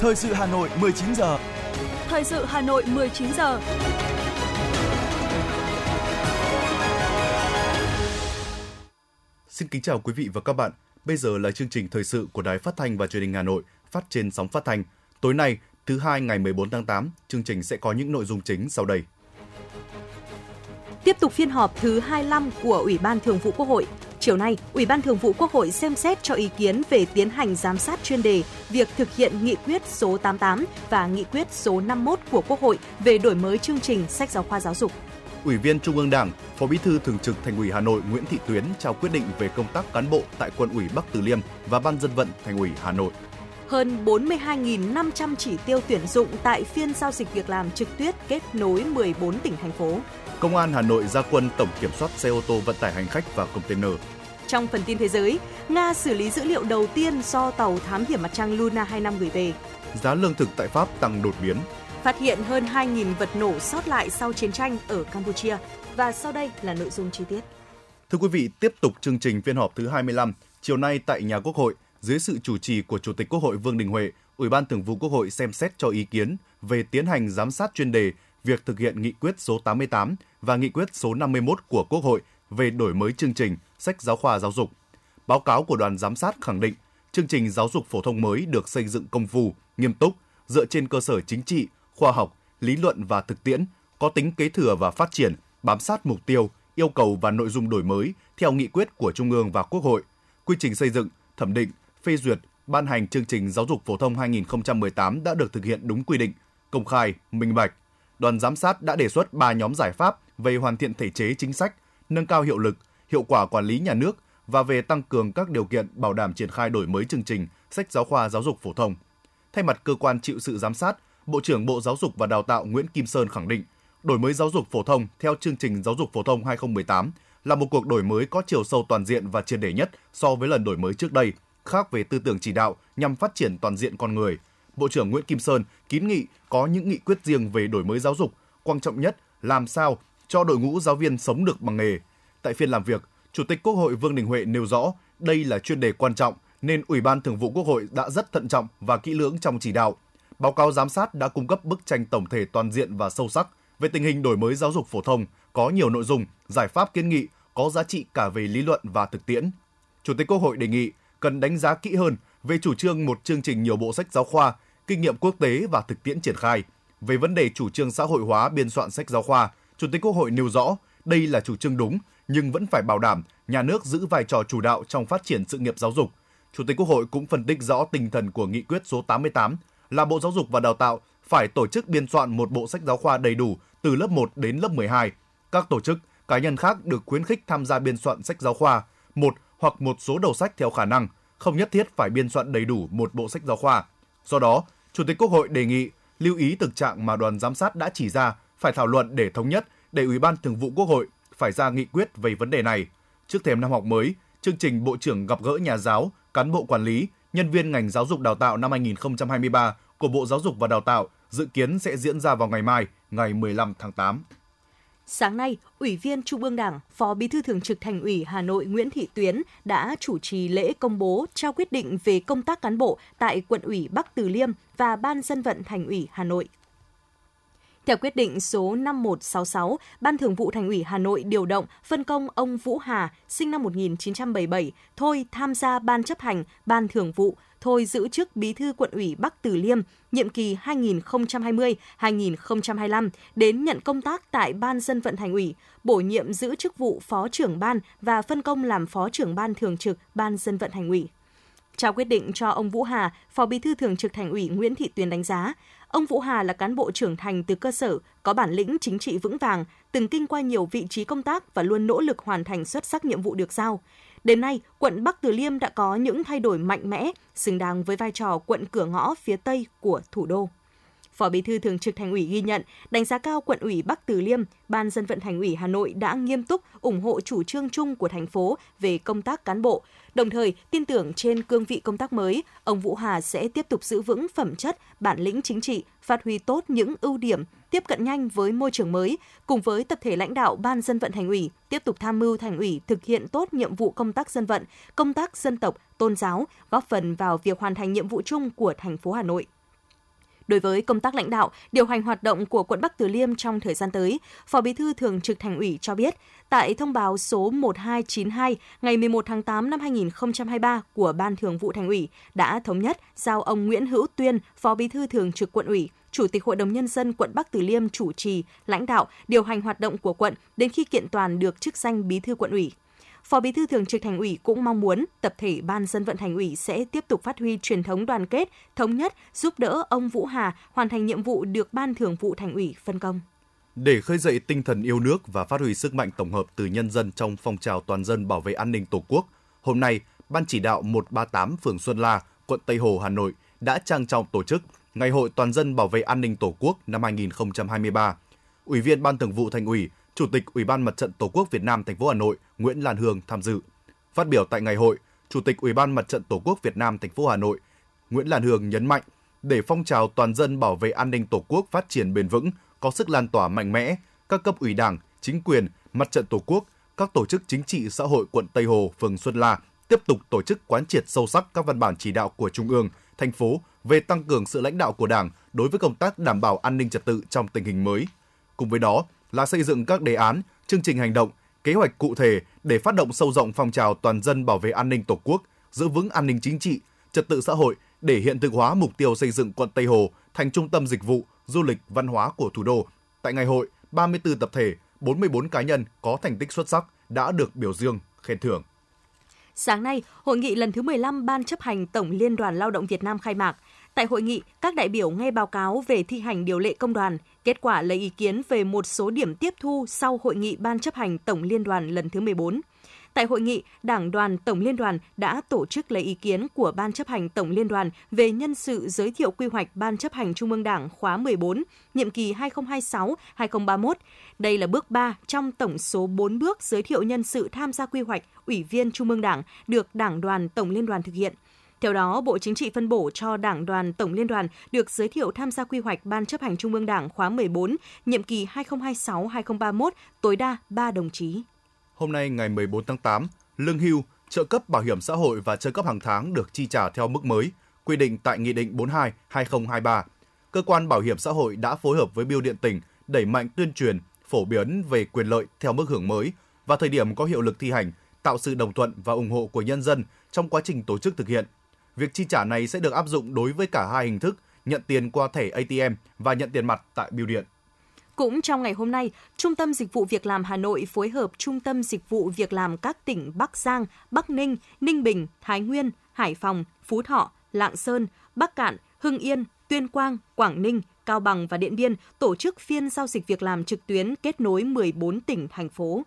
Thời sự Hà Nội 19 giờ. Thời sự Hà Nội 19 giờ. Xin kính chào quý vị và các bạn. Bây giờ là chương trình thời sự của Đài Phát thanh và Truyền hình Hà Nội, phát trên sóng phát thanh. Tối nay, thứ hai ngày 14 tháng 8, chương trình sẽ có những nội dung chính sau đây. Tiếp tục phiên họp thứ 25 của Ủy ban Thường vụ Quốc hội. Chiều nay, Ủy ban Thường vụ Quốc hội xem xét cho ý kiến về tiến hành giám sát chuyên đề việc thực hiện nghị quyết số 88 và nghị quyết số 51 của Quốc hội về đổi mới chương trình sách giáo khoa giáo dục. Ủy viên Trung ương Đảng, Phó Bí thư Thường trực Thành ủy Hà Nội Nguyễn Thị Tuyến trao quyết định về công tác cán bộ tại Quận ủy Bắc Từ Liêm và Ban dân vận Thành ủy Hà Nội. Hơn 42.500 chỉ tiêu tuyển dụng tại phiên giao dịch việc làm trực tuyến kết nối 14 tỉnh thành phố. Công an Hà Nội ra quân tổng kiểm soát xe ô tô vận tải hành khách và container. Trong phần tin thế giới, Nga xử lý dữ liệu đầu tiên do tàu thám hiểm mặt trăng Luna 25 gửi về. Giá lương thực tại Pháp tăng đột biến. Phát hiện hơn 2.000 vật nổ sót lại sau chiến tranh ở Campuchia. Và sau đây là nội dung chi tiết. Thưa quý vị, tiếp tục chương trình phiên họp thứ 25, chiều nay tại nhà Quốc hội, dưới sự chủ trì của Chủ tịch Quốc hội Vương Đình Huệ, Ủy ban Thường vụ Quốc hội xem xét cho ý kiến về tiến hành giám sát chuyên đề việc thực hiện nghị quyết số 88 và nghị quyết số 51 của Quốc hội về đổi mới chương trình sách giáo khoa giáo dục. Báo cáo của đoàn giám sát khẳng định chương trình giáo dục phổ thông mới được xây dựng công phu, nghiêm túc, dựa trên cơ sở chính trị, khoa học, lý luận và thực tiễn, có tính kế thừa và phát triển, bám sát mục tiêu, yêu cầu và nội dung đổi mới theo nghị quyết của Trung ương và Quốc hội. Quy trình xây dựng, thẩm định, phê duyệt, ban hành chương trình giáo dục phổ thông 2018 đã được thực hiện đúng quy định, công khai, minh bạch. Đoàn giám sát đã đề xuất 3 nhóm giải pháp về hoàn thiện thể chế chính sách, nâng cao hiệu lực, hiệu quả quản lý nhà nước và về tăng cường các điều kiện bảo đảm triển khai đổi mới chương trình sách giáo khoa giáo dục phổ thông. Thay mặt cơ quan chịu sự giám sát, Bộ trưởng Bộ Giáo dục và Đào tạo Nguyễn Kim Sơn khẳng định, đổi mới giáo dục phổ thông theo chương trình giáo dục phổ thông 2018 là một cuộc đổi mới có chiều sâu toàn diện và triệt để nhất so với lần đổi mới trước đây, khác về tư tưởng chỉ đạo nhằm phát triển toàn diện con người. Bộ trưởng Nguyễn Kim Sơn kiến nghị có những nghị quyết riêng về đổi mới giáo dục, quan trọng nhất làm sao cho đội ngũ giáo viên sống được bằng nghề. Tại phiên làm việc, Chủ tịch Quốc hội Vương Đình Huệ nêu rõ đây là chuyên đề quan trọng nên Ủy ban Thường vụ Quốc hội đã rất thận trọng và kỹ lưỡng trong chỉ đạo. Báo cáo giám sát đã cung cấp bức tranh tổng thể toàn diện và sâu sắc về tình hình đổi mới giáo dục phổ thông, có nhiều nội dung, giải pháp kiến nghị có giá trị cả về lý luận và thực tiễn. Chủ tịch Quốc hội đề nghị cần đánh giá kỹ hơn về chủ trương một chương trình nhiều bộ sách giáo khoa, kinh nghiệm quốc tế và thực tiễn triển khai. Về vấn đề chủ trương xã hội hóa biên soạn sách giáo khoa, Chủ tịch Quốc hội nêu rõ đây là chủ trương đúng nhưng vẫn phải bảo đảm nhà nước giữ vai trò chủ đạo trong phát triển sự nghiệp giáo dục. Chủ tịch Quốc hội cũng phân tích rõ tinh thần của nghị quyết số 88 là Bộ Giáo dục và Đào tạo phải tổ chức biên soạn một bộ sách giáo khoa đầy đủ từ lớp 1 đến lớp 12. Các tổ chức, cá nhân khác được khuyến khích tham gia biên soạn sách giáo khoa, một hoặc một số đầu sách theo khả năng, không nhất thiết phải biên soạn đầy đủ một bộ sách giáo khoa. Do đó, Chủ tịch Quốc hội đề nghị lưu ý thực trạng mà đoàn giám sát đã chỉ ra phải thảo luận để thống nhất để Ủy ban Thường vụ Quốc hội phải ra nghị quyết về vấn đề này. Trước thềm năm học mới, chương trình Bộ trưởng gặp gỡ nhà giáo, cán bộ quản lý, nhân viên ngành giáo dục đào tạo năm 2023 của Bộ Giáo dục và Đào tạo dự kiến sẽ diễn ra vào ngày mai, ngày 15 tháng 8. Sáng nay, Ủy viên Trung ương Đảng, Phó Bí thư Thường trực Thành ủy Hà Nội Nguyễn Thị Tuyến đã chủ trì lễ công bố trao quyết định về công tác cán bộ tại quận ủy Bắc Từ Liêm và Ban dân vận Thành ủy Hà Nội. Theo quyết định số 5166, Ban Thường vụ Thành ủy Hà Nội điều động phân công ông Vũ Hà, sinh năm 1977, thôi tham gia Ban chấp hành, Ban Thường vụ, thôi giữ chức Bí thư quận ủy Bắc Từ Liêm, nhiệm kỳ 2020-2025 đến nhận công tác tại Ban dân vận Thành ủy, bổ nhiệm giữ chức vụ Phó trưởng ban và phân công làm Phó trưởng ban thường trực Ban dân vận Thành ủy. Trao quyết định cho ông Vũ Hà, Phó Bí thư Thường trực Thành ủy Nguyễn Thị Tuyền đánh giá, ông Vũ Hà là cán bộ trưởng thành từ cơ sở, có bản lĩnh chính trị vững vàng, từng kinh qua nhiều vị trí công tác và luôn nỗ lực hoàn thành xuất sắc nhiệm vụ được giao. Đến nay, quận Bắc Từ Liêm đã có những thay đổi mạnh mẽ, xứng đáng với vai trò quận cửa ngõ phía Tây của thủ đô. Phó Bí thư Thường trực Thành ủy ghi nhận, đánh giá cao quận ủy Bắc Từ Liêm, Ban dân vận Thành ủy Hà Nội đã nghiêm túc ủng hộ chủ trương chung của thành phố về công tác cán bộ, đồng thời tin tưởng trên cương vị công tác mới, ông Vũ Hà sẽ tiếp tục giữ vững phẩm chất, bản lĩnh chính trị, phát huy tốt những ưu điểm, tiếp cận nhanh với môi trường mới, cùng với tập thể lãnh đạo Ban dân vận Thành ủy tiếp tục tham mưu Thành ủy thực hiện tốt nhiệm vụ công tác dân vận, công tác dân tộc, tôn giáo, góp phần vào việc hoàn thành nhiệm vụ chung của thành phố Hà Nội. Đối với công tác lãnh đạo, điều hành hoạt động của quận Bắc Từ Liêm trong thời gian tới, Phó Bí thư Thường trực Thành ủy cho biết, tại thông báo số 1292 ngày 11 tháng 8 năm 2023 của Ban Thường vụ Thành ủy đã thống nhất giao ông Nguyễn Hữu Tuyên, Phó Bí thư Thường trực quận ủy, Chủ tịch Hội đồng Nhân dân quận Bắc Từ Liêm chủ trì, lãnh đạo, điều hành hoạt động của quận đến khi kiện toàn được chức danh Bí thư quận ủy. Phó Bí thư Thường trực Thành ủy cũng mong muốn tập thể Ban dân vận Thành ủy sẽ tiếp tục phát huy truyền thống đoàn kết, thống nhất, giúp đỡ ông Vũ Hà hoàn thành nhiệm vụ được Ban Thường vụ Thành ủy phân công. Để khơi dậy tinh thần yêu nước và phát huy sức mạnh tổng hợp từ nhân dân trong phong trào toàn dân bảo vệ an ninh Tổ quốc, hôm nay, Ban chỉ đạo 138 phường Xuân La, quận Tây Hồ, Hà Nội đã trang trọng tổ chức Ngày hội toàn dân bảo vệ an ninh Tổ quốc năm 2023. Ủy viên Ban Thường vụ Thành ủy, Chủ tịch Ủy ban Mặt trận Tổ quốc Việt Nam thành phố Hà Nội Nguyễn Lan Hương tham dự. Phát biểu tại ngày hội, Chủ tịch Ủy ban Mặt trận Tổ quốc Việt Nam thành phố Hà Nội Nguyễn Lan Hương nhấn mạnh, để phong trào toàn dân bảo vệ an ninh Tổ quốc phát triển bền vững, có sức lan tỏa mạnh mẽ, các cấp ủy Đảng, chính quyền, Mặt trận Tổ quốc, các tổ chức chính trị xã hội quận Tây Hồ, phường Xuân La tiếp tục tổ chức quán triệt sâu sắc các văn bản chỉ đạo của Trung ương, thành phố về tăng cường sự lãnh đạo của Đảng đối với công tác đảm bảo an ninh trật tự trong tình hình mới. Cùng với đó là xây dựng các đề án, chương trình hành động, kế hoạch cụ thể để phát động sâu rộng phong trào toàn dân bảo vệ an ninh Tổ quốc, giữ vững an ninh chính trị, trật tự xã hội để hiện thực hóa mục tiêu xây dựng quận Tây Hồ thành trung tâm dịch vụ, du lịch, văn hóa của thủ đô. Tại ngày hội, 34 tập thể, 44 cá nhân có thành tích xuất sắc đã được biểu dương, khen thưởng. Sáng nay, hội nghị lần thứ 15 Ban chấp hành Tổng Liên đoàn Lao động Việt Nam khai mạc. Tại hội nghị, các đại biểu nghe báo cáo về thi hành điều lệ công đoàn, kết quả lấy ý kiến về một số điểm tiếp thu sau hội nghị Ban chấp hành Tổng Liên đoàn lần thứ 14. Tại hội nghị, Đảng đoàn Tổng Liên đoàn đã tổ chức lấy ý kiến của Ban chấp hành Tổng Liên đoàn về nhân sự giới thiệu quy hoạch Ban chấp hành Trung ương Đảng khóa 14, nhiệm kỳ 2026-2031. Đây là bước 3 trong tổng số 4 bước giới thiệu nhân sự tham gia quy hoạch Ủy viên Trung ương Đảng được Đảng đoàn Tổng Liên đoàn thực hiện. Theo đó, Bộ Chính trị phân bổ cho Đảng đoàn Tổng Liên đoàn được giới thiệu tham gia quy hoạch Ban chấp hành Trung ương Đảng khóa 14, nhiệm kỳ 2026-2031, tối đa 3 đồng chí. Hôm nay ngày 14 tháng 8, lương hưu, trợ cấp bảo hiểm xã hội và trợ cấp hàng tháng được chi trả theo mức mới, quy định tại Nghị định 42/2023. Cơ quan bảo hiểm xã hội đã phối hợp với biêu điện tỉnh đẩy mạnh tuyên truyền, phổ biến về quyền lợi theo mức hưởng mới và thời điểm có hiệu lực thi hành, tạo sự đồng thuận và ủng hộ của nhân dân trong quá trình tổ chức thực hiện. Việc chi trả này sẽ được áp dụng đối với cả hai hình thức, nhận tiền qua thẻ ATM và nhận tiền mặt tại biêu điện. Cũng trong ngày hôm nay, Trung tâm Dịch vụ Việc làm Hà Nội phối hợp Trung tâm Dịch vụ Việc làm các tỉnh Bắc Giang, Bắc Ninh, Ninh Bình, Thái Nguyên, Hải Phòng, Phú Thọ, Lạng Sơn, Bắc Cạn, Hưng Yên, Tuyên Quang, Quảng Ninh, Cao Bằng và Điện Biên tổ chức phiên giao dịch việc làm trực tuyến kết nối 14 tỉnh, thành phố.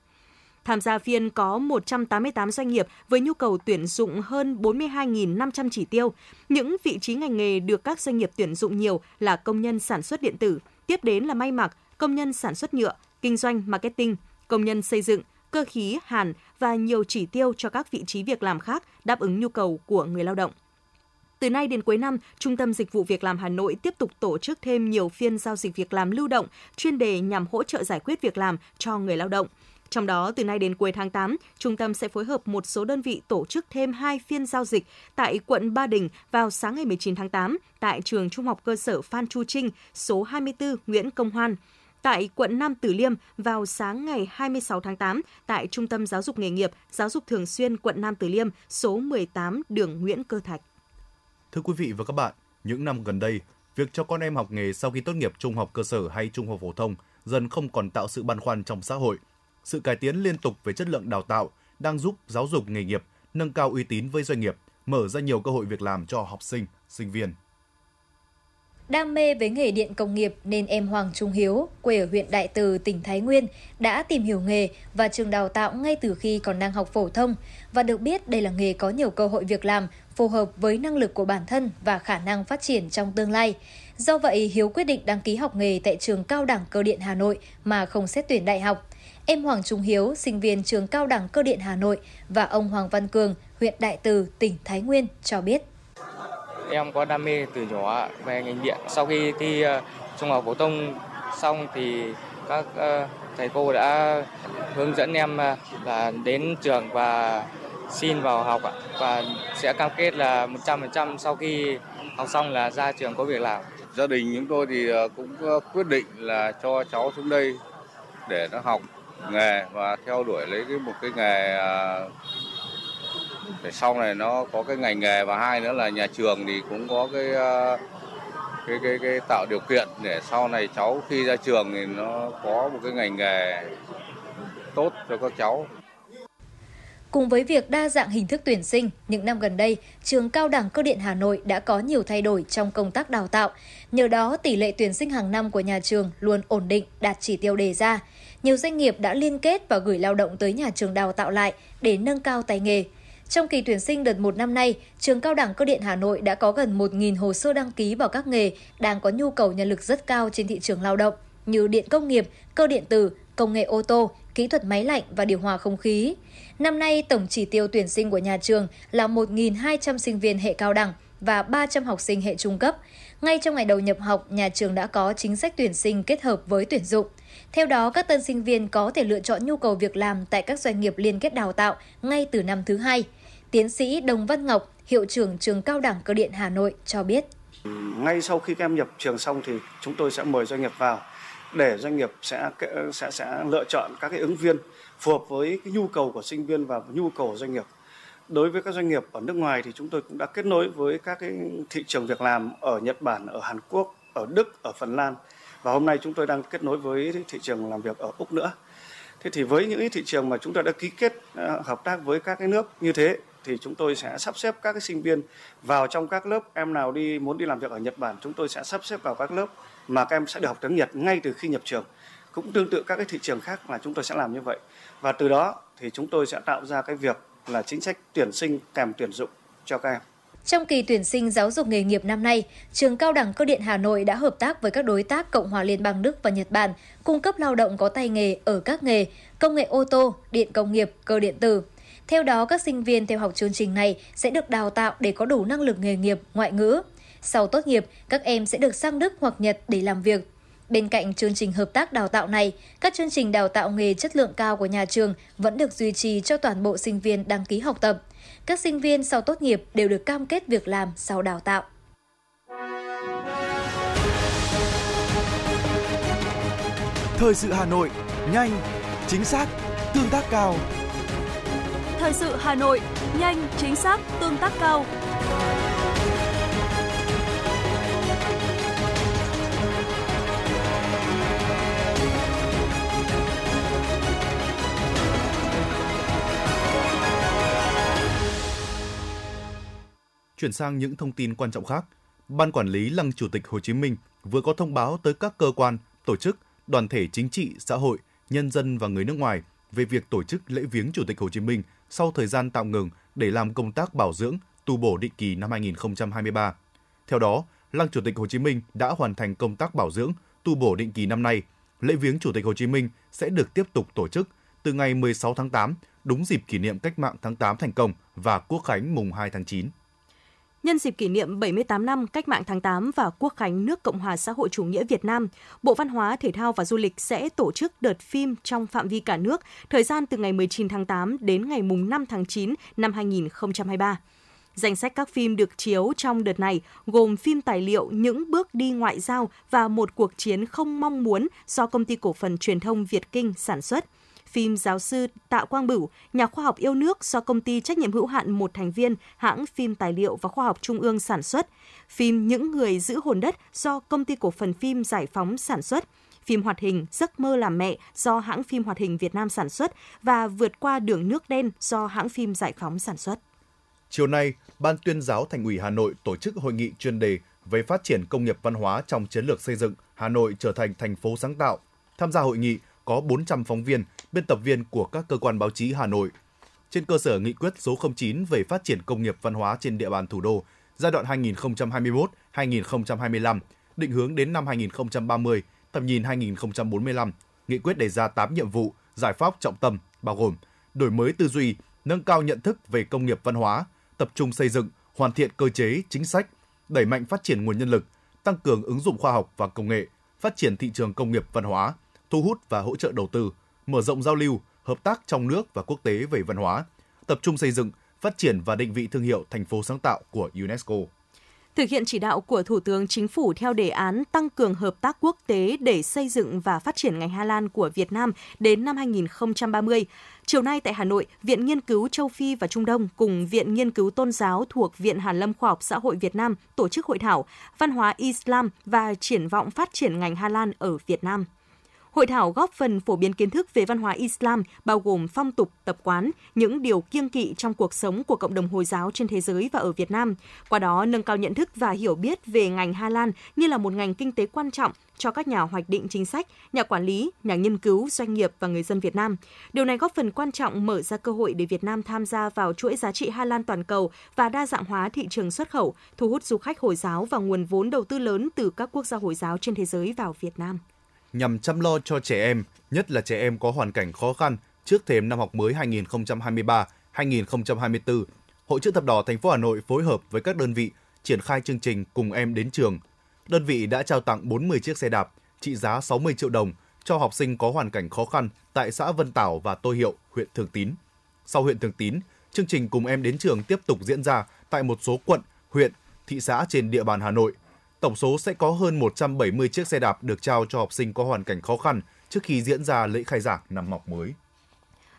Tham gia phiên có 188 doanh nghiệp với nhu cầu tuyển dụng hơn 42.500 chỉ tiêu. Những vị trí ngành nghề được các doanh nghiệp tuyển dụng nhiều là công nhân sản xuất điện tử, tiếp đến là may mặc, công nhân sản xuất nhựa, kinh doanh marketing, công nhân xây dựng, cơ khí, hàn và nhiều chỉ tiêu cho các vị trí việc làm khác đáp ứng nhu cầu của người lao động. Từ nay đến cuối năm, Trung tâm Dịch vụ Việc làm Hà Nội tiếp tục tổ chức thêm nhiều phiên giao dịch việc làm lưu động, chuyên đề nhằm hỗ trợ giải quyết việc làm cho người lao động. Trong đó, từ nay đến cuối tháng 8, trung tâm sẽ phối hợp một số đơn vị tổ chức thêm hai phiên giao dịch tại quận Ba Đình vào sáng ngày 19 tháng 8 tại trường Trung học cơ sở Phan Chu Trinh, số 24 Nguyễn Công Hoan tại quận Nam Từ Liêm vào sáng ngày 26 tháng 8 tại Trung tâm Giáo dục nghề nghiệp, Giáo dục thường xuyên quận Nam Từ Liêm, số 18 đường Nguyễn Cơ Thạch. Thưa quý vị và các bạn, những năm gần đây, việc cho con em học nghề sau khi tốt nghiệp trung học cơ sở hay trung học phổ thông dần không còn tạo sự băn khoăn trong xã hội. Sự cải tiến liên tục về chất lượng đào tạo đang giúp giáo dục nghề nghiệp nâng cao uy tín với doanh nghiệp, mở ra nhiều cơ hội việc làm cho học sinh, sinh viên. Đam mê với nghề điện công nghiệp nên em Hoàng Trung Hiếu, quê ở huyện Đại Từ, tỉnh Thái Nguyên, đã tìm hiểu nghề và trường đào tạo ngay từ khi còn đang học phổ thông và được biết đây là nghề có nhiều cơ hội việc làm phù hợp với năng lực của bản thân và khả năng phát triển trong tương lai. Do vậy, Hiếu quyết định đăng ký học nghề tại trường Cao đẳng Cơ điện Hà Nội mà không xét tuyển đại học. Em Hoàng Trung Hiếu, sinh viên trường Cao đẳng Cơ điện Hà Nội và ông Hoàng Văn Cường, huyện Đại Từ, tỉnh Thái Nguyên cho biết. Em có đam mê từ nhỏ về ngành điện. Sau khi thi ờ, trung học phổ thông xong thì các ờ, thầy cô đã hướng dẫn em ờ, là đến trường và xin vào học và sẽ cam kết là 100% sau khi học xong là ra trường có việc làm. Gia đình chúng tôi thì cũng quyết định là cho cháu xuống đây để nó học nghề và theo đuổi lấy cái một cái nghề để sau này nó có cái ngành nghề và hai nữa là nhà trường thì cũng có cái ờ, cái cái cái tạo điều kiện để sau này cháu khi ra trường thì nó có một cái ngành nghề tốt cho các cháu. Cùng với việc đa dạng hình thức tuyển sinh, những năm gần đây, trường Cao đẳng Cơ điện Hà Nội đã có nhiều thay đổi trong công tác đào tạo. Nhờ đó, tỷ lệ tuyển sinh hàng năm của nhà trường luôn ổn định, đạt chỉ tiêu đề ra. Nhiều doanh nghiệp đã liên kết và gửi lao động tới nhà trường đào tạo lại để nâng cao tay nghề. Trong kỳ tuyển sinh đợt 1 năm nay, trường Cao đẳng Cơ điện Hà Nội đã có gần 1.000 hồ sơ đăng ký vào các nghề đang có nhu cầu nhân lực rất cao trên thị trường lao động như điện công nghiệp, cơ điện tử, công nghệ ô tô, kỹ thuật máy lạnh và điều hòa không khí. Năm nay, tổng chỉ tiêu tuyển sinh của nhà trường là 1.200 sinh viên hệ cao đẳng và 300 học sinh hệ trung cấp. Ngay trong ngày đầu nhập học, nhà trường đã có chính sách tuyển sinh kết hợp với tuyển dụng. Theo đó, các tân sinh viên có thể lựa chọn nhu cầu việc làm tại các doanh nghiệp liên kết đào tạo ngay từ năm thứ hai. Tiến sĩ Đồng Văn Ngọc, hiệu trưởng trường Cao đẳng Cơ điện Hà Nội cho biết. Ngay sau khi các em nhập trường xong thì chúng tôi sẽ mời doanh nghiệp vào để doanh nghiệp sẽ sẽ sẽ lựa chọn các cái ứng viên phù hợp với cái nhu cầu của sinh viên và nhu cầu của doanh nghiệp. Đối với các doanh nghiệp ở nước ngoài thì chúng tôi cũng đã kết nối với các cái thị trường việc làm ở Nhật Bản, ở Hàn Quốc, ở Đức, ở Phần Lan và hôm nay chúng tôi đang kết nối với thị trường làm việc ở Úc nữa. Thế thì với những thị trường mà chúng tôi đã ký kết ờ, hợp tác với các cái nước như thế thì chúng tôi sẽ sắp xếp các cái sinh viên vào trong các lớp em nào đi muốn đi làm việc ở Nhật Bản chúng tôi sẽ sắp xếp vào các lớp mà các em sẽ được học tiếng Nhật ngay từ khi nhập trường cũng tương tự các cái thị trường khác là chúng tôi sẽ làm như vậy và từ đó thì chúng tôi sẽ tạo ra cái việc là chính sách tuyển sinh kèm tuyển dụng cho các em. Trong kỳ tuyển sinh giáo dục nghề nghiệp năm nay, trường Cao đẳng Cơ điện Hà Nội đã hợp tác với các đối tác Cộng hòa Liên bang Đức và Nhật Bản, cung cấp lao động có tay nghề ở các nghề công nghệ ô tô, điện công nghiệp, cơ điện tử. Theo đó, các sinh viên theo học chương trình này sẽ được đào tạo để có đủ năng lực nghề nghiệp, ngoại ngữ. Sau tốt nghiệp, các em sẽ được sang Đức hoặc Nhật để làm việc. Bên cạnh chương trình hợp tác đào tạo này, các chương trình đào tạo nghề chất lượng cao của nhà trường vẫn được duy trì cho toàn bộ sinh viên đăng ký học tập. Các sinh viên sau tốt nghiệp đều được cam kết việc làm sau đào tạo. Thời sự Hà Nội, nhanh, chính xác, tương tác cao. Thời sự Hà Nội, nhanh, chính xác, tương tác cao. Chuyển sang những thông tin quan trọng khác, Ban Quản lý Lăng Chủ tịch Hồ Chí Minh vừa có thông báo tới các cơ quan, tổ chức, đoàn thể chính trị, xã hội, nhân dân và người nước ngoài về việc tổ chức lễ viếng Chủ tịch Hồ Chí Minh sau thời gian tạm ngừng để làm công tác bảo dưỡng, tu bổ định kỳ năm 2023. Theo đó, Lăng Chủ tịch Hồ Chí Minh đã hoàn thành công tác bảo dưỡng, tu bổ định kỳ năm nay. Lễ viếng Chủ tịch Hồ Chí Minh sẽ được tiếp tục tổ chức từ ngày 16 tháng 8, đúng dịp kỷ niệm cách mạng tháng 8 thành công và Quốc khánh mùng 2 tháng 9. Nhân dịp kỷ niệm 78 năm Cách mạng tháng 8 và Quốc khánh nước Cộng hòa xã hội chủ nghĩa Việt Nam, Bộ Văn hóa, Thể thao và Du lịch sẽ tổ chức đợt phim trong phạm vi cả nước, thời gian từ ngày 19 tháng 8 đến ngày 5 tháng 9 năm 2023. Danh sách các phim được chiếu trong đợt này gồm phim tài liệu Những bước đi ngoại giao và Một cuộc chiến không mong muốn do Công ty Cổ phần Truyền thông Việt Kinh sản xuất – phim giáo sư Tạ Quang Bửu, nhà khoa học yêu nước do công ty trách nhiệm hữu hạn một thành viên hãng phim tài liệu và khoa học Trung ương sản xuất, phim Những người giữ hồn đất do công ty cổ phần phim Giải phóng sản xuất, phim hoạt hình Giấc mơ làm mẹ do hãng phim hoạt hình Việt Nam sản xuất và Vượt qua đường nước đen do hãng phim Giải phóng sản xuất. Chiều nay, Ban tuyên giáo Thành ủy Hà Nội tổ chức hội nghị chuyên đề về phát triển công nghiệp văn hóa trong chiến lược xây dựng Hà Nội trở thành thành phố sáng tạo. Tham gia hội nghị có 400 phóng viên, biên tập viên của các cơ quan báo chí Hà Nội. Trên cơ sở nghị quyết số 09 về phát triển công nghiệp văn hóa trên địa bàn thủ đô giai đoạn 2021-2025, định hướng đến năm 2030, tầm nhìn 2045, nghị quyết đề ra 8 nhiệm vụ, giải pháp trọng tâm bao gồm đổi mới tư duy, nâng cao nhận thức về công nghiệp văn hóa, tập trung xây dựng, hoàn thiện cơ chế, chính sách, đẩy mạnh phát triển nguồn nhân lực, tăng cường ứng dụng khoa học và công nghệ, phát triển thị trường công nghiệp văn hóa, thu hút và hỗ trợ đầu tư, mở rộng giao lưu, hợp tác trong nước và quốc tế về văn hóa, tập trung xây dựng, phát triển và định vị thương hiệu thành phố sáng tạo của UNESCO. thực hiện chỉ đạo của Thủ tướng Chính phủ theo đề án tăng cường hợp tác quốc tế để xây dựng và phát triển ngành Hà Lan của Việt Nam đến năm 2030. Chiều nay tại Hà Nội, Viện Nghiên cứu Châu Phi và Trung Đông cùng Viện Nghiên cứu Tôn giáo thuộc Viện Hàn lâm Khoa học Xã hội Việt Nam tổ chức hội thảo Văn hóa Islam và triển vọng phát triển ngành Hà Lan ở Việt Nam. Hội thảo góp phần phổ biến kiến thức về văn hóa Islam, bao gồm phong tục, tập quán, những điều kiêng kỵ trong cuộc sống của cộng đồng Hồi giáo trên thế giới và ở Việt Nam. Qua đó, nâng cao nhận thức và hiểu biết về ngành Hà Lan như là một ngành kinh tế quan trọng cho các nhà hoạch định chính sách, nhà quản lý, nhà nghiên cứu, doanh nghiệp và người dân Việt Nam. Điều này góp phần quan trọng mở ra cơ hội để Việt Nam tham gia vào chuỗi giá trị Hà Lan toàn cầu và đa dạng hóa thị trường xuất khẩu, thu hút du khách Hồi giáo và nguồn vốn đầu tư lớn từ các quốc gia Hồi giáo trên thế giới vào Việt Nam nhằm chăm lo cho trẻ em, nhất là trẻ em có hoàn cảnh khó khăn trước thềm năm học mới 2023-2024. Hội chữ thập đỏ thành phố Hà Nội phối hợp với các đơn vị triển khai chương trình cùng em đến trường. Đơn vị đã trao tặng 40 chiếc xe đạp trị giá 60 triệu đồng cho học sinh có hoàn cảnh khó khăn tại xã Vân Tảo và Tô Hiệu, huyện Thường Tín. Sau huyện Thường Tín, chương trình cùng em đến trường tiếp tục diễn ra tại một số quận, huyện, thị xã trên địa bàn Hà Nội – Tổng số sẽ có hơn 170 chiếc xe đạp được trao cho học sinh có hoàn cảnh khó khăn trước khi diễn ra lễ khai giảng năm học mới.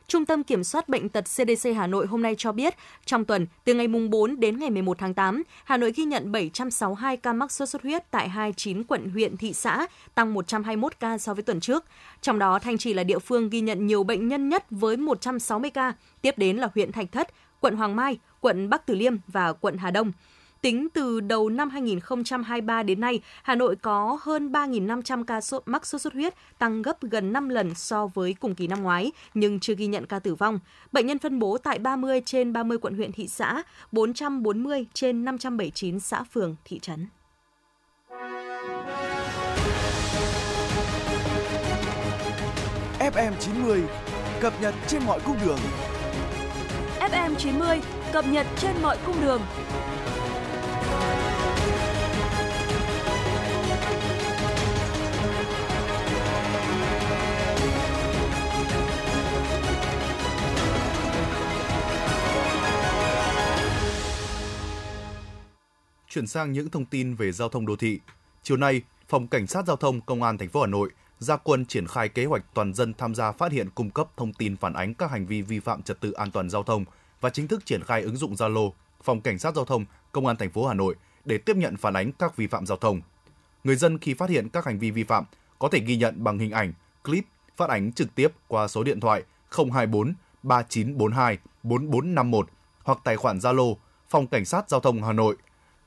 Trung tâm Kiểm soát Bệnh tật CDC Hà Nội hôm nay cho biết, trong tuần, từ ngày mùng 4 đến ngày 11 tháng 8, Hà Nội ghi nhận 762 ca mắc sốt xuất huyết tại 29 quận huyện thị xã, tăng 121 ca so với tuần trước. Trong đó, Thanh Trì là địa phương ghi nhận nhiều bệnh nhân nhất với 160 ca, tiếp đến là huyện Thạch Thất, quận Hoàng Mai, quận Bắc Từ Liêm và quận Hà Đông. Tính từ đầu năm 2023 đến nay, Hà Nội có hơn 3.500 ca sốt mắc sốt xuất huyết, tăng gấp gần 5 lần so với cùng kỳ năm ngoái, nhưng chưa ghi nhận ca tử vong. Bệnh nhân phân bố tại 30 trên 30 quận huyện thị xã, 440 trên 579 xã phường, thị trấn. FM 90 cập nhật trên mọi cung đường. FM 90 cập nhật trên mọi cung đường. Chuyển sang những thông tin về giao thông đô thị. Chiều nay, Phòng Cảnh sát Giao thông Công an thành phố Hà Nội ra quân triển khai kế hoạch toàn dân tham gia phát hiện cung cấp thông tin phản ánh các hành vi vi phạm trật tự an toàn giao thông và chính thức triển khai ứng dụng Zalo Phòng Cảnh sát Giao thông Công an thành phố Hà Nội để tiếp nhận phản ánh các vi phạm giao thông. Người dân khi phát hiện các hành vi vi phạm có thể ghi nhận bằng hình ảnh, clip, phát ánh trực tiếp qua số điện thoại 024 3942 4451 hoặc tài khoản Zalo Phòng Cảnh sát Giao thông Hà Nội.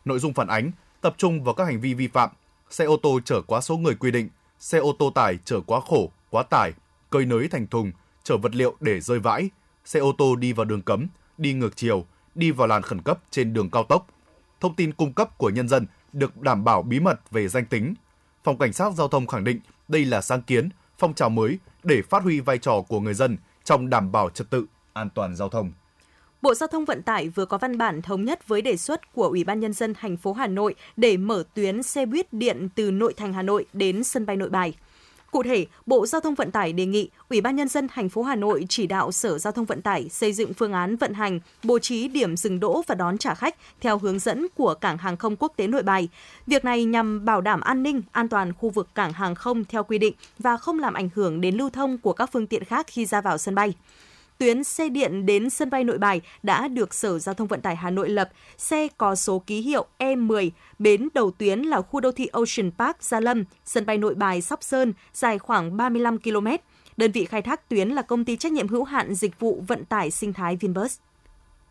Nội dung phản ánh tập trung vào các hành vi vi phạm: xe ô tô chở quá số người quy định, xe ô tô tải chở quá khổ, quá tải, cơi nới thành thùng, chở vật liệu để rơi vãi, xe ô tô đi vào đường cấm, đi ngược chiều, đi vào làn khẩn cấp trên đường cao tốc. Thông tin cung cấp của nhân dân được đảm bảo bí mật về danh tính. Phòng Cảnh sát Giao thông khẳng định đây là sáng kiến, phong trào mới để phát huy vai trò của người dân trong đảm bảo trật tự, an toàn giao thông. Bộ Giao thông Vận tải vừa có văn bản thống nhất với đề xuất của Ủy ban nhân dân thành phố Hà Nội để mở tuyến xe buýt điện từ nội thành Hà Nội đến sân bay Nội Bài. Cụ thể, Bộ Giao thông Vận tải đề nghị Ủy ban nhân dân thành phố Hà Nội chỉ đạo Sở Giao thông Vận tải xây dựng phương án vận hành, bố trí điểm dừng đỗ và đón trả khách theo hướng dẫn của Cảng hàng không quốc tế Nội Bài. Việc này nhằm bảo đảm an ninh, an toàn khu vực cảng hàng không theo quy định và không làm ảnh hưởng đến lưu thông của các phương tiện khác khi ra vào sân bay tuyến xe điện đến sân bay Nội Bài đã được Sở Giao thông Vận tải Hà Nội lập. Xe có số ký hiệu E10, bến đầu tuyến là khu đô thị Ocean Park Gia Lâm, sân bay Nội Bài Sóc Sơn, dài khoảng 35 km. Đơn vị khai thác tuyến là công ty trách nhiệm hữu hạn dịch vụ vận tải sinh thái Vinbus.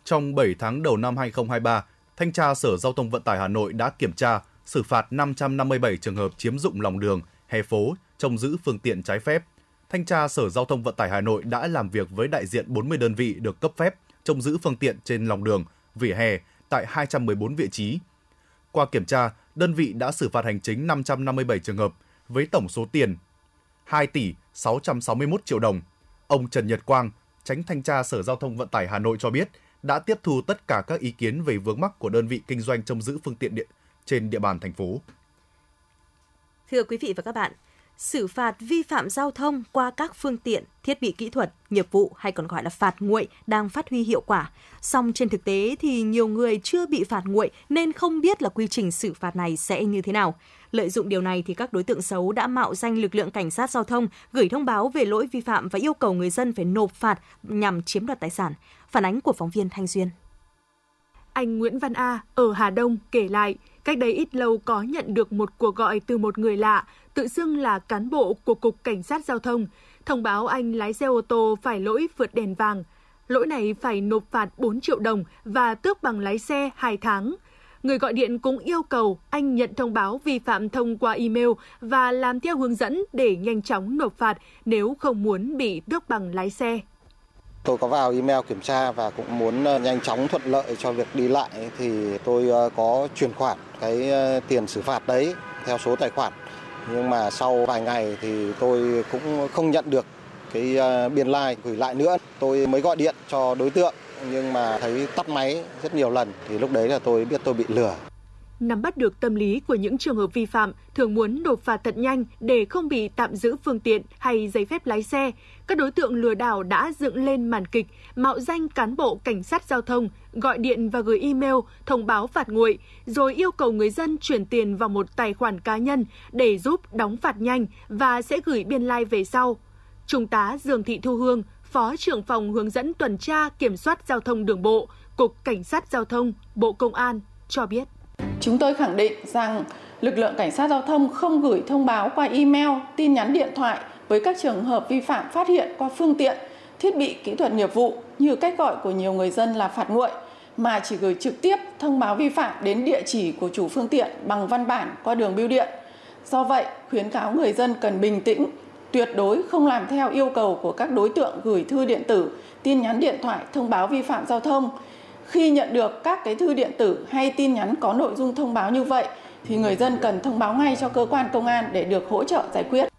Trong 7 tháng đầu năm 2023, Thanh tra Sở Giao thông Vận tải Hà Nội đã kiểm tra, xử phạt 557 trường hợp chiếm dụng lòng đường, hè phố, trông giữ phương tiện trái phép, Thanh tra Sở Giao thông Vận tải Hà Nội đã làm việc với đại diện 40 đơn vị được cấp phép trông giữ phương tiện trên lòng đường, vỉa hè tại 214 vị trí. Qua kiểm tra, đơn vị đã xử phạt hành chính 557 trường hợp với tổng số tiền 2 tỷ 661 triệu đồng. Ông Trần Nhật Quang, tránh thanh tra Sở Giao thông Vận tải Hà Nội cho biết, đã tiếp thu tất cả các ý kiến về vướng mắc của đơn vị kinh doanh trông giữ phương tiện điện trên địa bàn thành phố. Thưa quý vị và các bạn, xử phạt vi phạm giao thông qua các phương tiện, thiết bị kỹ thuật, nghiệp vụ hay còn gọi là phạt nguội đang phát huy hiệu quả. Song trên thực tế thì nhiều người chưa bị phạt nguội nên không biết là quy trình xử phạt này sẽ như thế nào. Lợi dụng điều này thì các đối tượng xấu đã mạo danh lực lượng cảnh sát giao thông, gửi thông báo về lỗi vi phạm và yêu cầu người dân phải nộp phạt nhằm chiếm đoạt tài sản. Phản ánh của phóng viên Thanh Duyên. Anh Nguyễn Văn A ở Hà Đông kể lại, cách đây ít lâu có nhận được một cuộc gọi từ một người lạ, tự xưng là cán bộ của Cục Cảnh sát Giao thông, thông báo anh lái xe ô tô phải lỗi vượt đèn vàng. Lỗi này phải nộp phạt 4 triệu đồng và tước bằng lái xe 2 tháng. Người gọi điện cũng yêu cầu anh nhận thông báo vi phạm thông qua email và làm theo hướng dẫn để nhanh chóng nộp phạt nếu không muốn bị tước bằng lái xe. Tôi có vào email kiểm tra và cũng muốn ờ, nhanh chóng thuận lợi cho việc đi lại thì tôi ờ, có chuyển khoản cái ờ, tiền xử phạt đấy theo số tài khoản. Nhưng mà sau vài ngày thì tôi cũng không nhận được cái biên lai like gửi lại nữa. Tôi mới gọi điện cho đối tượng nhưng mà thấy tắt máy rất nhiều lần thì lúc đấy là tôi biết tôi bị lừa. Nắm bắt được tâm lý của những trường hợp vi phạm thường muốn nộp phạt thật nhanh để không bị tạm giữ phương tiện hay giấy phép lái xe, các đối tượng lừa đảo đã dựng lên màn kịch mạo danh cán bộ cảnh sát giao thông, gọi điện và gửi email thông báo phạt nguội, rồi yêu cầu người dân chuyển tiền vào một tài khoản cá nhân để giúp đóng phạt nhanh và sẽ gửi biên lai like về sau. Trung tá Dương Thị Thu Hương, Phó trưởng phòng hướng dẫn tuần tra kiểm soát giao thông đường bộ, Cục Cảnh sát Giao thông, Bộ Công an cho biết. Chúng tôi khẳng định rằng lực lượng cảnh sát giao thông không gửi thông báo qua email, tin nhắn điện thoại với các trường hợp vi phạm phát hiện qua phương tiện, thiết bị kỹ thuật nghiệp vụ như cách gọi của nhiều người dân là phạt nguội mà chỉ gửi trực tiếp thông báo vi phạm đến địa chỉ của chủ phương tiện bằng văn bản qua đường bưu điện. Do vậy, khuyến cáo người dân cần bình tĩnh, tuyệt đối không làm theo yêu cầu của các đối tượng gửi thư điện tử, tin nhắn điện thoại thông báo vi phạm giao thông. Khi nhận được các cái thư điện tử hay tin nhắn có nội dung thông báo như vậy thì người dân cần thông báo ngay cho cơ quan công an để được hỗ trợ giải quyết.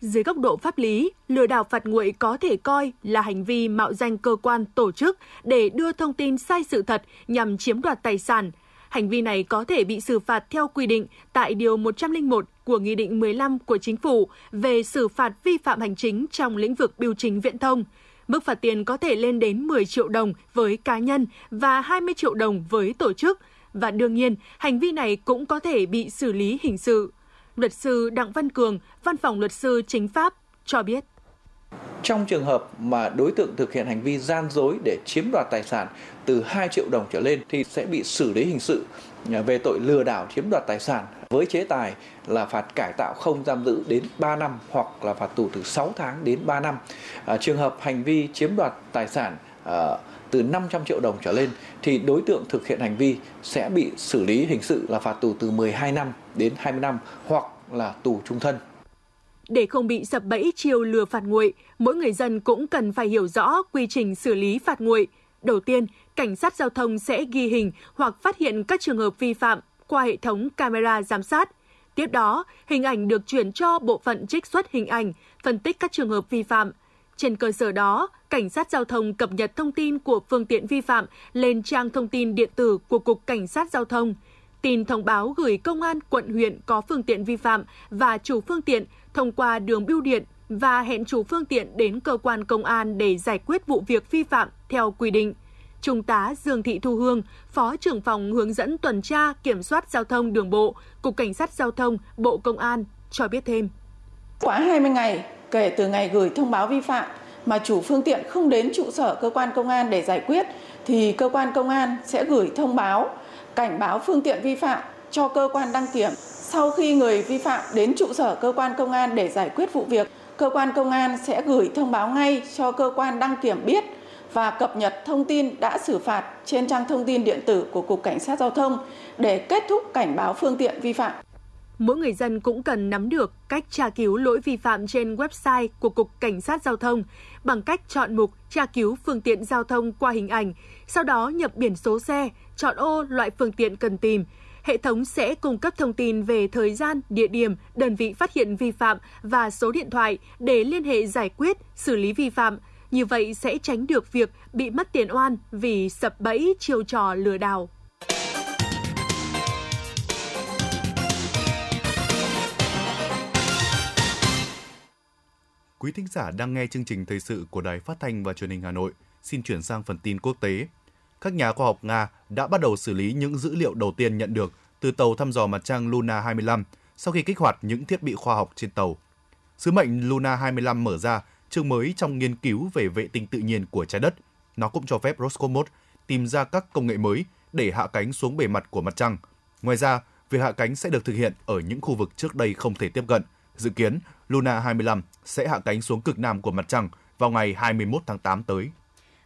Dưới góc độ pháp lý, lừa đảo phạt nguội có thể coi là hành vi mạo danh cơ quan tổ chức để đưa thông tin sai sự thật nhằm chiếm đoạt tài sản. Hành vi này có thể bị xử phạt theo quy định tại Điều 101 của Nghị định 15 của Chính phủ về xử phạt vi phạm hành chính trong lĩnh vực biểu chính viễn thông. Mức phạt tiền có thể lên đến 10 triệu đồng với cá nhân và 20 triệu đồng với tổ chức. Và đương nhiên, hành vi này cũng có thể bị xử lý hình sự. Luật sư Đặng Văn Cường, Văn phòng Luật sư Chính pháp cho biết. Trong trường hợp mà đối tượng thực hiện hành vi gian dối để chiếm đoạt tài sản từ 2 triệu đồng trở lên thì sẽ bị xử lý hình sự về tội lừa đảo chiếm đoạt tài sản với chế tài là phạt cải tạo không giam giữ đến 3 năm hoặc là phạt tù từ 6 tháng đến 3 năm. À, trường hợp hành vi chiếm đoạt tài sản à, từ 500 triệu đồng trở lên thì đối tượng thực hiện hành vi sẽ bị xử lý hình sự là phạt tù từ 12 năm đến 20 năm hoặc là tù trung thân. Để không bị sập bẫy chiêu lừa phạt nguội, mỗi người dân cũng cần phải hiểu rõ quy trình xử lý phạt nguội. Đầu tiên, cảnh sát giao thông sẽ ghi hình hoặc phát hiện các trường hợp vi phạm qua hệ thống camera giám sát. Tiếp đó, hình ảnh được chuyển cho bộ phận trích xuất hình ảnh, phân tích các trường hợp vi phạm. Trên cơ sở đó, cảnh sát giao thông cập nhật thông tin của phương tiện vi phạm lên trang thông tin điện tử của Cục Cảnh sát Giao thông. Tin thông báo gửi công an quận huyện có phương tiện vi phạm và chủ phương tiện thông qua đường bưu điện và hẹn chủ phương tiện đến cơ quan công an để giải quyết vụ việc vi phạm theo quy định. Trung tá Dương Thị Thu Hương, Phó trưởng phòng hướng dẫn tuần tra kiểm soát giao thông đường bộ, Cục Cảnh sát Giao thông, Bộ Công an cho biết thêm. Quá 20 ngày kể từ ngày gửi thông báo vi phạm mà chủ phương tiện không đến trụ sở cơ quan công an để giải quyết thì cơ quan công an sẽ gửi thông báo cảnh báo phương tiện vi phạm cho cơ quan đăng kiểm. Sau khi người vi phạm đến trụ sở cơ quan công an để giải quyết vụ việc, cơ quan công an sẽ gửi thông báo ngay cho cơ quan đăng kiểm biết và cập nhật thông tin đã xử phạt trên trang thông tin điện tử của Cục Cảnh sát Giao thông để kết thúc cảnh báo phương tiện vi phạm. Mỗi người dân cũng cần nắm được cách tra cứu lỗi vi phạm trên website của Cục Cảnh sát Giao thông bằng cách chọn mục tra cứu phương tiện giao thông qua hình ảnh, sau đó nhập biển số xe, chọn ô loại phương tiện cần tìm. Hệ thống sẽ cung cấp thông tin về thời gian, địa điểm, đơn vị phát hiện vi phạm và số điện thoại để liên hệ giải quyết, xử lý vi phạm – như vậy sẽ tránh được việc bị mất tiền oan vì sập bẫy chiêu trò lừa đảo. Quý thính giả đang nghe chương trình thời sự của Đài Phát thanh và Truyền hình Hà Nội. Xin chuyển sang phần tin quốc tế. Các nhà khoa học Nga đã bắt đầu xử lý những dữ liệu đầu tiên nhận được từ tàu thăm dò mặt trăng Luna 25 sau khi kích hoạt những thiết bị khoa học trên tàu. Sứ mệnh Luna 25 mở ra chương mới trong nghiên cứu về vệ tinh tự nhiên của trái đất. Nó cũng cho phép Roscosmos tìm ra các công nghệ mới để hạ cánh xuống bề mặt của mặt trăng. Ngoài ra, việc hạ cánh sẽ được thực hiện ở những khu vực trước đây không thể tiếp cận. Dự kiến, Luna 25 sẽ hạ cánh xuống cực nam của mặt trăng vào ngày 21 tháng 8 tới.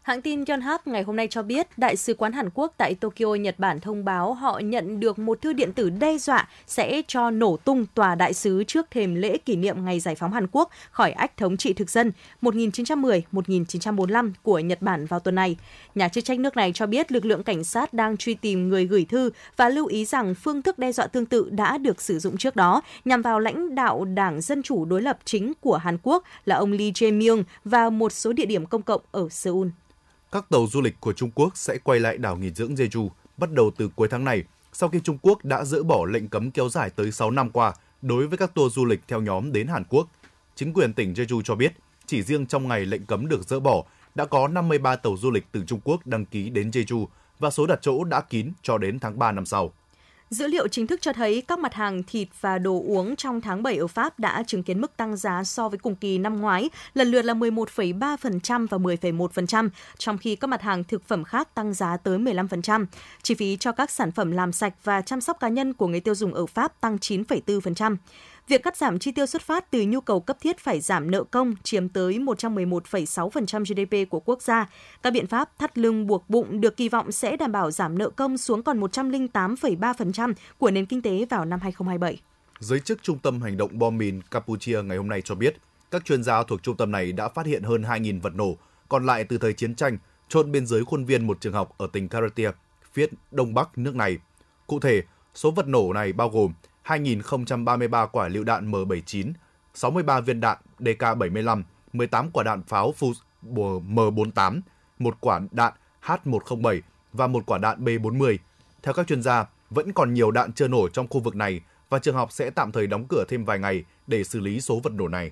Hãng tin Yonhap ngày hôm nay cho biết, Đại sứ quán Hàn Quốc tại Tokyo, Nhật Bản thông báo họ nhận được một thư điện tử đe dọa sẽ cho nổ tung tòa đại sứ trước thềm lễ kỷ niệm ngày giải phóng Hàn Quốc khỏi ách thống trị thực dân 1910-1945 của Nhật Bản vào tuần này. Nhà chức trách nước này cho biết lực lượng cảnh sát đang truy tìm người gửi thư và lưu ý rằng phương thức đe dọa tương tự đã được sử dụng trước đó nhằm vào lãnh đạo Đảng Dân Chủ đối lập chính của Hàn Quốc là ông Lee Jae-myung và một số địa điểm công cộng ở Seoul các tàu du lịch của Trung Quốc sẽ quay lại đảo nghỉ dưỡng Jeju bắt đầu từ cuối tháng này, sau khi Trung Quốc đã dỡ bỏ lệnh cấm kéo dài tới 6 năm qua đối với các tour du lịch theo nhóm đến Hàn Quốc. Chính quyền tỉnh Jeju cho biết, chỉ riêng trong ngày lệnh cấm được dỡ bỏ, đã có 53 tàu du lịch từ Trung Quốc đăng ký đến Jeju và số đặt chỗ đã kín cho đến tháng 3 năm sau. Dữ liệu chính thức cho thấy các mặt hàng thịt và đồ uống trong tháng 7 ở Pháp đã chứng kiến mức tăng giá so với cùng kỳ năm ngoái, lần lượt là 11,3% và 10,1%, trong khi các mặt hàng thực phẩm khác tăng giá tới 15%. Chi phí cho các sản phẩm làm sạch và chăm sóc cá nhân của người tiêu dùng ở Pháp tăng 9,4%. Việc cắt giảm chi tiêu xuất phát từ nhu cầu cấp thiết phải giảm nợ công chiếm tới 111,6% GDP của quốc gia. Các biện pháp thắt lưng buộc bụng được kỳ vọng sẽ đảm bảo giảm nợ công xuống còn 108,3% của nền kinh tế vào năm 2027. Giới chức Trung tâm Hành động bom mìn Campuchia ngày hôm nay cho biết, các chuyên gia thuộc trung tâm này đã phát hiện hơn 2.000 vật nổ, còn lại từ thời chiến tranh, trôn bên dưới khuôn viên một trường học ở tỉnh Karatia, phía đông bắc nước này. Cụ thể, số vật nổ này bao gồm 2.033 quả lựu đạn M79, 63 viên đạn DK75, 18 quả đạn pháo M48, một quả đạn H107 và một quả đạn B40. Theo các chuyên gia, vẫn còn nhiều đạn chưa nổ trong khu vực này và trường học sẽ tạm thời đóng cửa thêm vài ngày để xử lý số vật nổ này.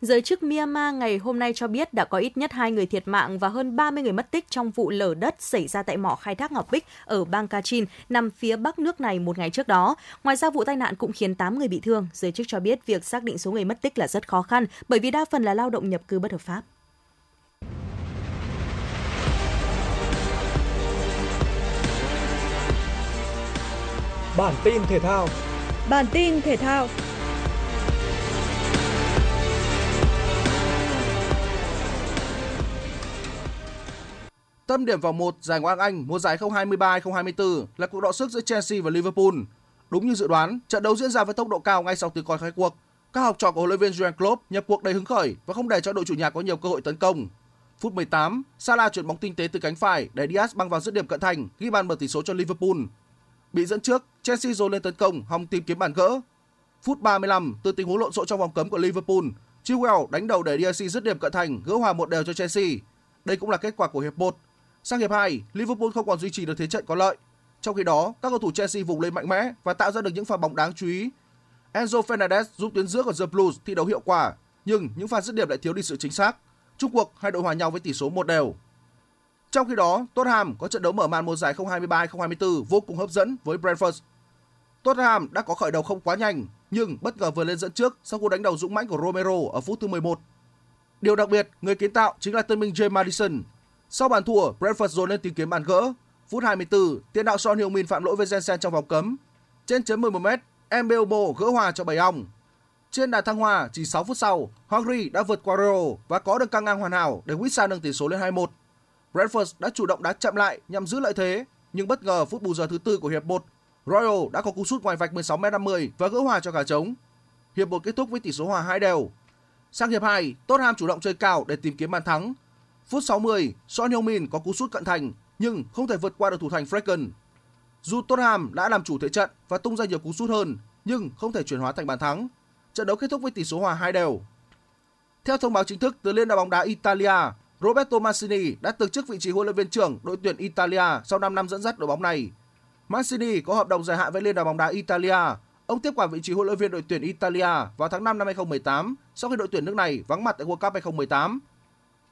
Giới chức Myanmar ngày hôm nay cho biết đã có ít nhất 2 người thiệt mạng và hơn 30 người mất tích trong vụ lở đất xảy ra tại mỏ khai thác ngọc bích ở bang Kachin, nằm phía bắc nước này một ngày trước đó. Ngoài ra vụ tai nạn cũng khiến 8 người bị thương. Giới chức cho biết việc xác định số người mất tích là rất khó khăn bởi vì đa phần là lao động nhập cư bất hợp pháp. Bản tin thể thao Bản tin thể thao Tâm điểm vòng 1 giải Ngoại hạng Anh mùa giải 2023-2024 là cuộc đọ sức giữa Chelsea và Liverpool. Đúng như dự đoán, trận đấu diễn ra với tốc độ cao ngay sau tiếng còi khai cuộc. Các học trò của huấn luyện viên Jurgen Klopp nhập cuộc đầy hứng khởi và không để cho đội chủ nhà có nhiều cơ hội tấn công. Phút 18, Salah chuyển bóng tinh tế từ cánh phải để Diaz băng vào dứt điểm cận thành, ghi bàn mở tỷ số cho Liverpool. Bị dẫn trước, Chelsea dồn lên tấn công, hòng tìm kiếm bàn gỡ. Phút 35, từ tình huống lộn xộn trong vòng cấm của Liverpool, Chilwell đánh đầu để Diaz dứt điểm cận thành, gỡ hòa một đều cho Chelsea. Đây cũng là kết quả của hiệp 1 Sang hiệp 2, Liverpool không còn duy trì được thế trận có lợi. Trong khi đó, các cầu thủ Chelsea vùng lên mạnh mẽ và tạo ra được những pha bóng đáng chú ý. Enzo Fernandez giúp tuyến giữa của The Blues thi đấu hiệu quả, nhưng những pha dứt điểm lại thiếu đi sự chính xác. Trung cuộc hai đội hòa nhau với tỷ số một đều. Trong khi đó, Tottenham có trận đấu mở màn mùa giải 2023-2024 vô cùng hấp dẫn với Brentford. Tottenham đã có khởi đầu không quá nhanh, nhưng bất ngờ vừa lên dẫn trước sau cú đánh đầu dũng mãnh của Romero ở phút thứ 11. Điều đặc biệt, người kiến tạo chính là tân binh James Madison sau bàn thua, Brentford dồn lên tìm kiếm bàn gỡ. Phút 24, tiền đạo Son Heung-min phạm lỗi với Jensen trong vòng cấm. Trên chấm 11m, Mbeumo gỡ hòa cho bảy ong. Trên đà thăng hoa, chỉ 6 phút sau, Hungary đã vượt qua Rio và có được căng ngang hoàn hảo để Wissa nâng tỷ số lên 2-1. Brentford đã chủ động đá chậm lại nhằm giữ lợi thế, nhưng bất ngờ phút bù giờ thứ tư của hiệp 1, Royal đã có cú sút ngoài vạch 16m50 và gỡ hòa cho cả trống. Hiệp 1 kết thúc với tỷ số hòa 2 đều. Sang hiệp 2, Tottenham chủ động chơi cao để tìm kiếm bàn thắng Phút 60, Son Heung-min có cú sút cận thành nhưng không thể vượt qua được thủ thành Frecken. Dù Tottenham đã làm chủ thế trận và tung ra nhiều cú sút hơn nhưng không thể chuyển hóa thành bàn thắng. Trận đấu kết thúc với tỷ số hòa 2 đều. Theo thông báo chính thức từ Liên đoàn bóng đá Italia, Roberto Mancini đã từ chức vị trí huấn luyện viên trưởng đội tuyển Italia sau 5 năm dẫn dắt đội bóng này. Mancini có hợp đồng dài hạn với Liên đoàn bóng đá Italia. Ông tiếp quản vị trí huấn luyện viên đội tuyển Italia vào tháng 5 năm 2018 sau khi đội tuyển nước này vắng mặt tại World Cup 2018.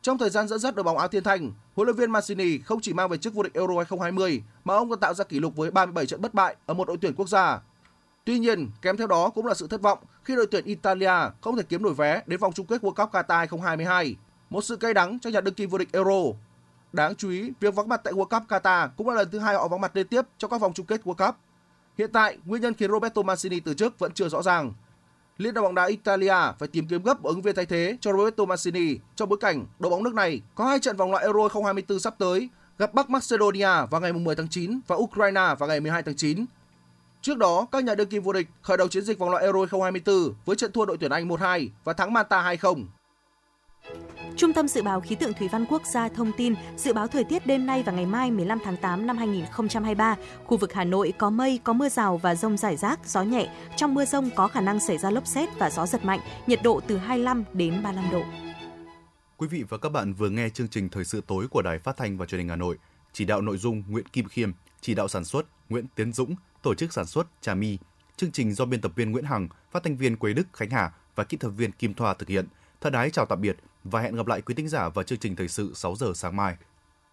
Trong thời gian dẫn dắt đội bóng áo thiên thanh, huấn luyện viên Mancini không chỉ mang về chức vô địch Euro 2020 mà ông còn tạo ra kỷ lục với 37 trận bất bại ở một đội tuyển quốc gia. Tuy nhiên, kèm theo đó cũng là sự thất vọng khi đội tuyển Italia không thể kiếm nổi vé đến vòng chung kết World Cup Qatar 2022, một sự cay đắng cho nhà đương kim vô địch Euro. Đáng chú ý, việc vắng mặt tại World Cup Qatar cũng là lần thứ hai họ vắng mặt liên tiếp trong các vòng chung kết World Cup. Hiện tại, nguyên nhân khiến Roberto Mancini từ chức vẫn chưa rõ ràng. Liên đoàn bóng đá Italia phải tìm kiếm gấp ứng viên thay thế cho Roberto Mancini trong bối cảnh đội bóng nước này có hai trận vòng loại Euro 2024 sắp tới, gặp Bắc Macedonia vào ngày 10 tháng 9 và Ukraine vào ngày 12 tháng 9. Trước đó, các nhà đương kim vô địch khởi đầu chiến dịch vòng loại Euro 2024 với trận thua đội tuyển Anh 1-2 và thắng Manta 2-0. Trung tâm Dự báo Khí tượng Thủy văn Quốc gia thông tin dự báo thời tiết đêm nay và ngày mai 15 tháng 8 năm 2023, khu vực Hà Nội có mây, có mưa rào và rông rải rác, gió nhẹ. Trong mưa rông có khả năng xảy ra lốc xét và gió giật mạnh, nhiệt độ từ 25 đến 35 độ. Quý vị và các bạn vừa nghe chương trình Thời sự tối của Đài Phát thanh và Truyền hình Hà Nội. Chỉ đạo nội dung Nguyễn Kim Khiêm, chỉ đạo sản xuất Nguyễn Tiến Dũng, tổ chức sản xuất Trà My. Chương trình do biên tập viên Nguyễn Hằng, phát thanh viên Quế Đức Khánh Hà và kỹ thuật viên Kim Thoa thực hiện. Thân ái chào tạm biệt và hẹn gặp lại quý thính giả vào chương trình thời sự 6 giờ sáng mai.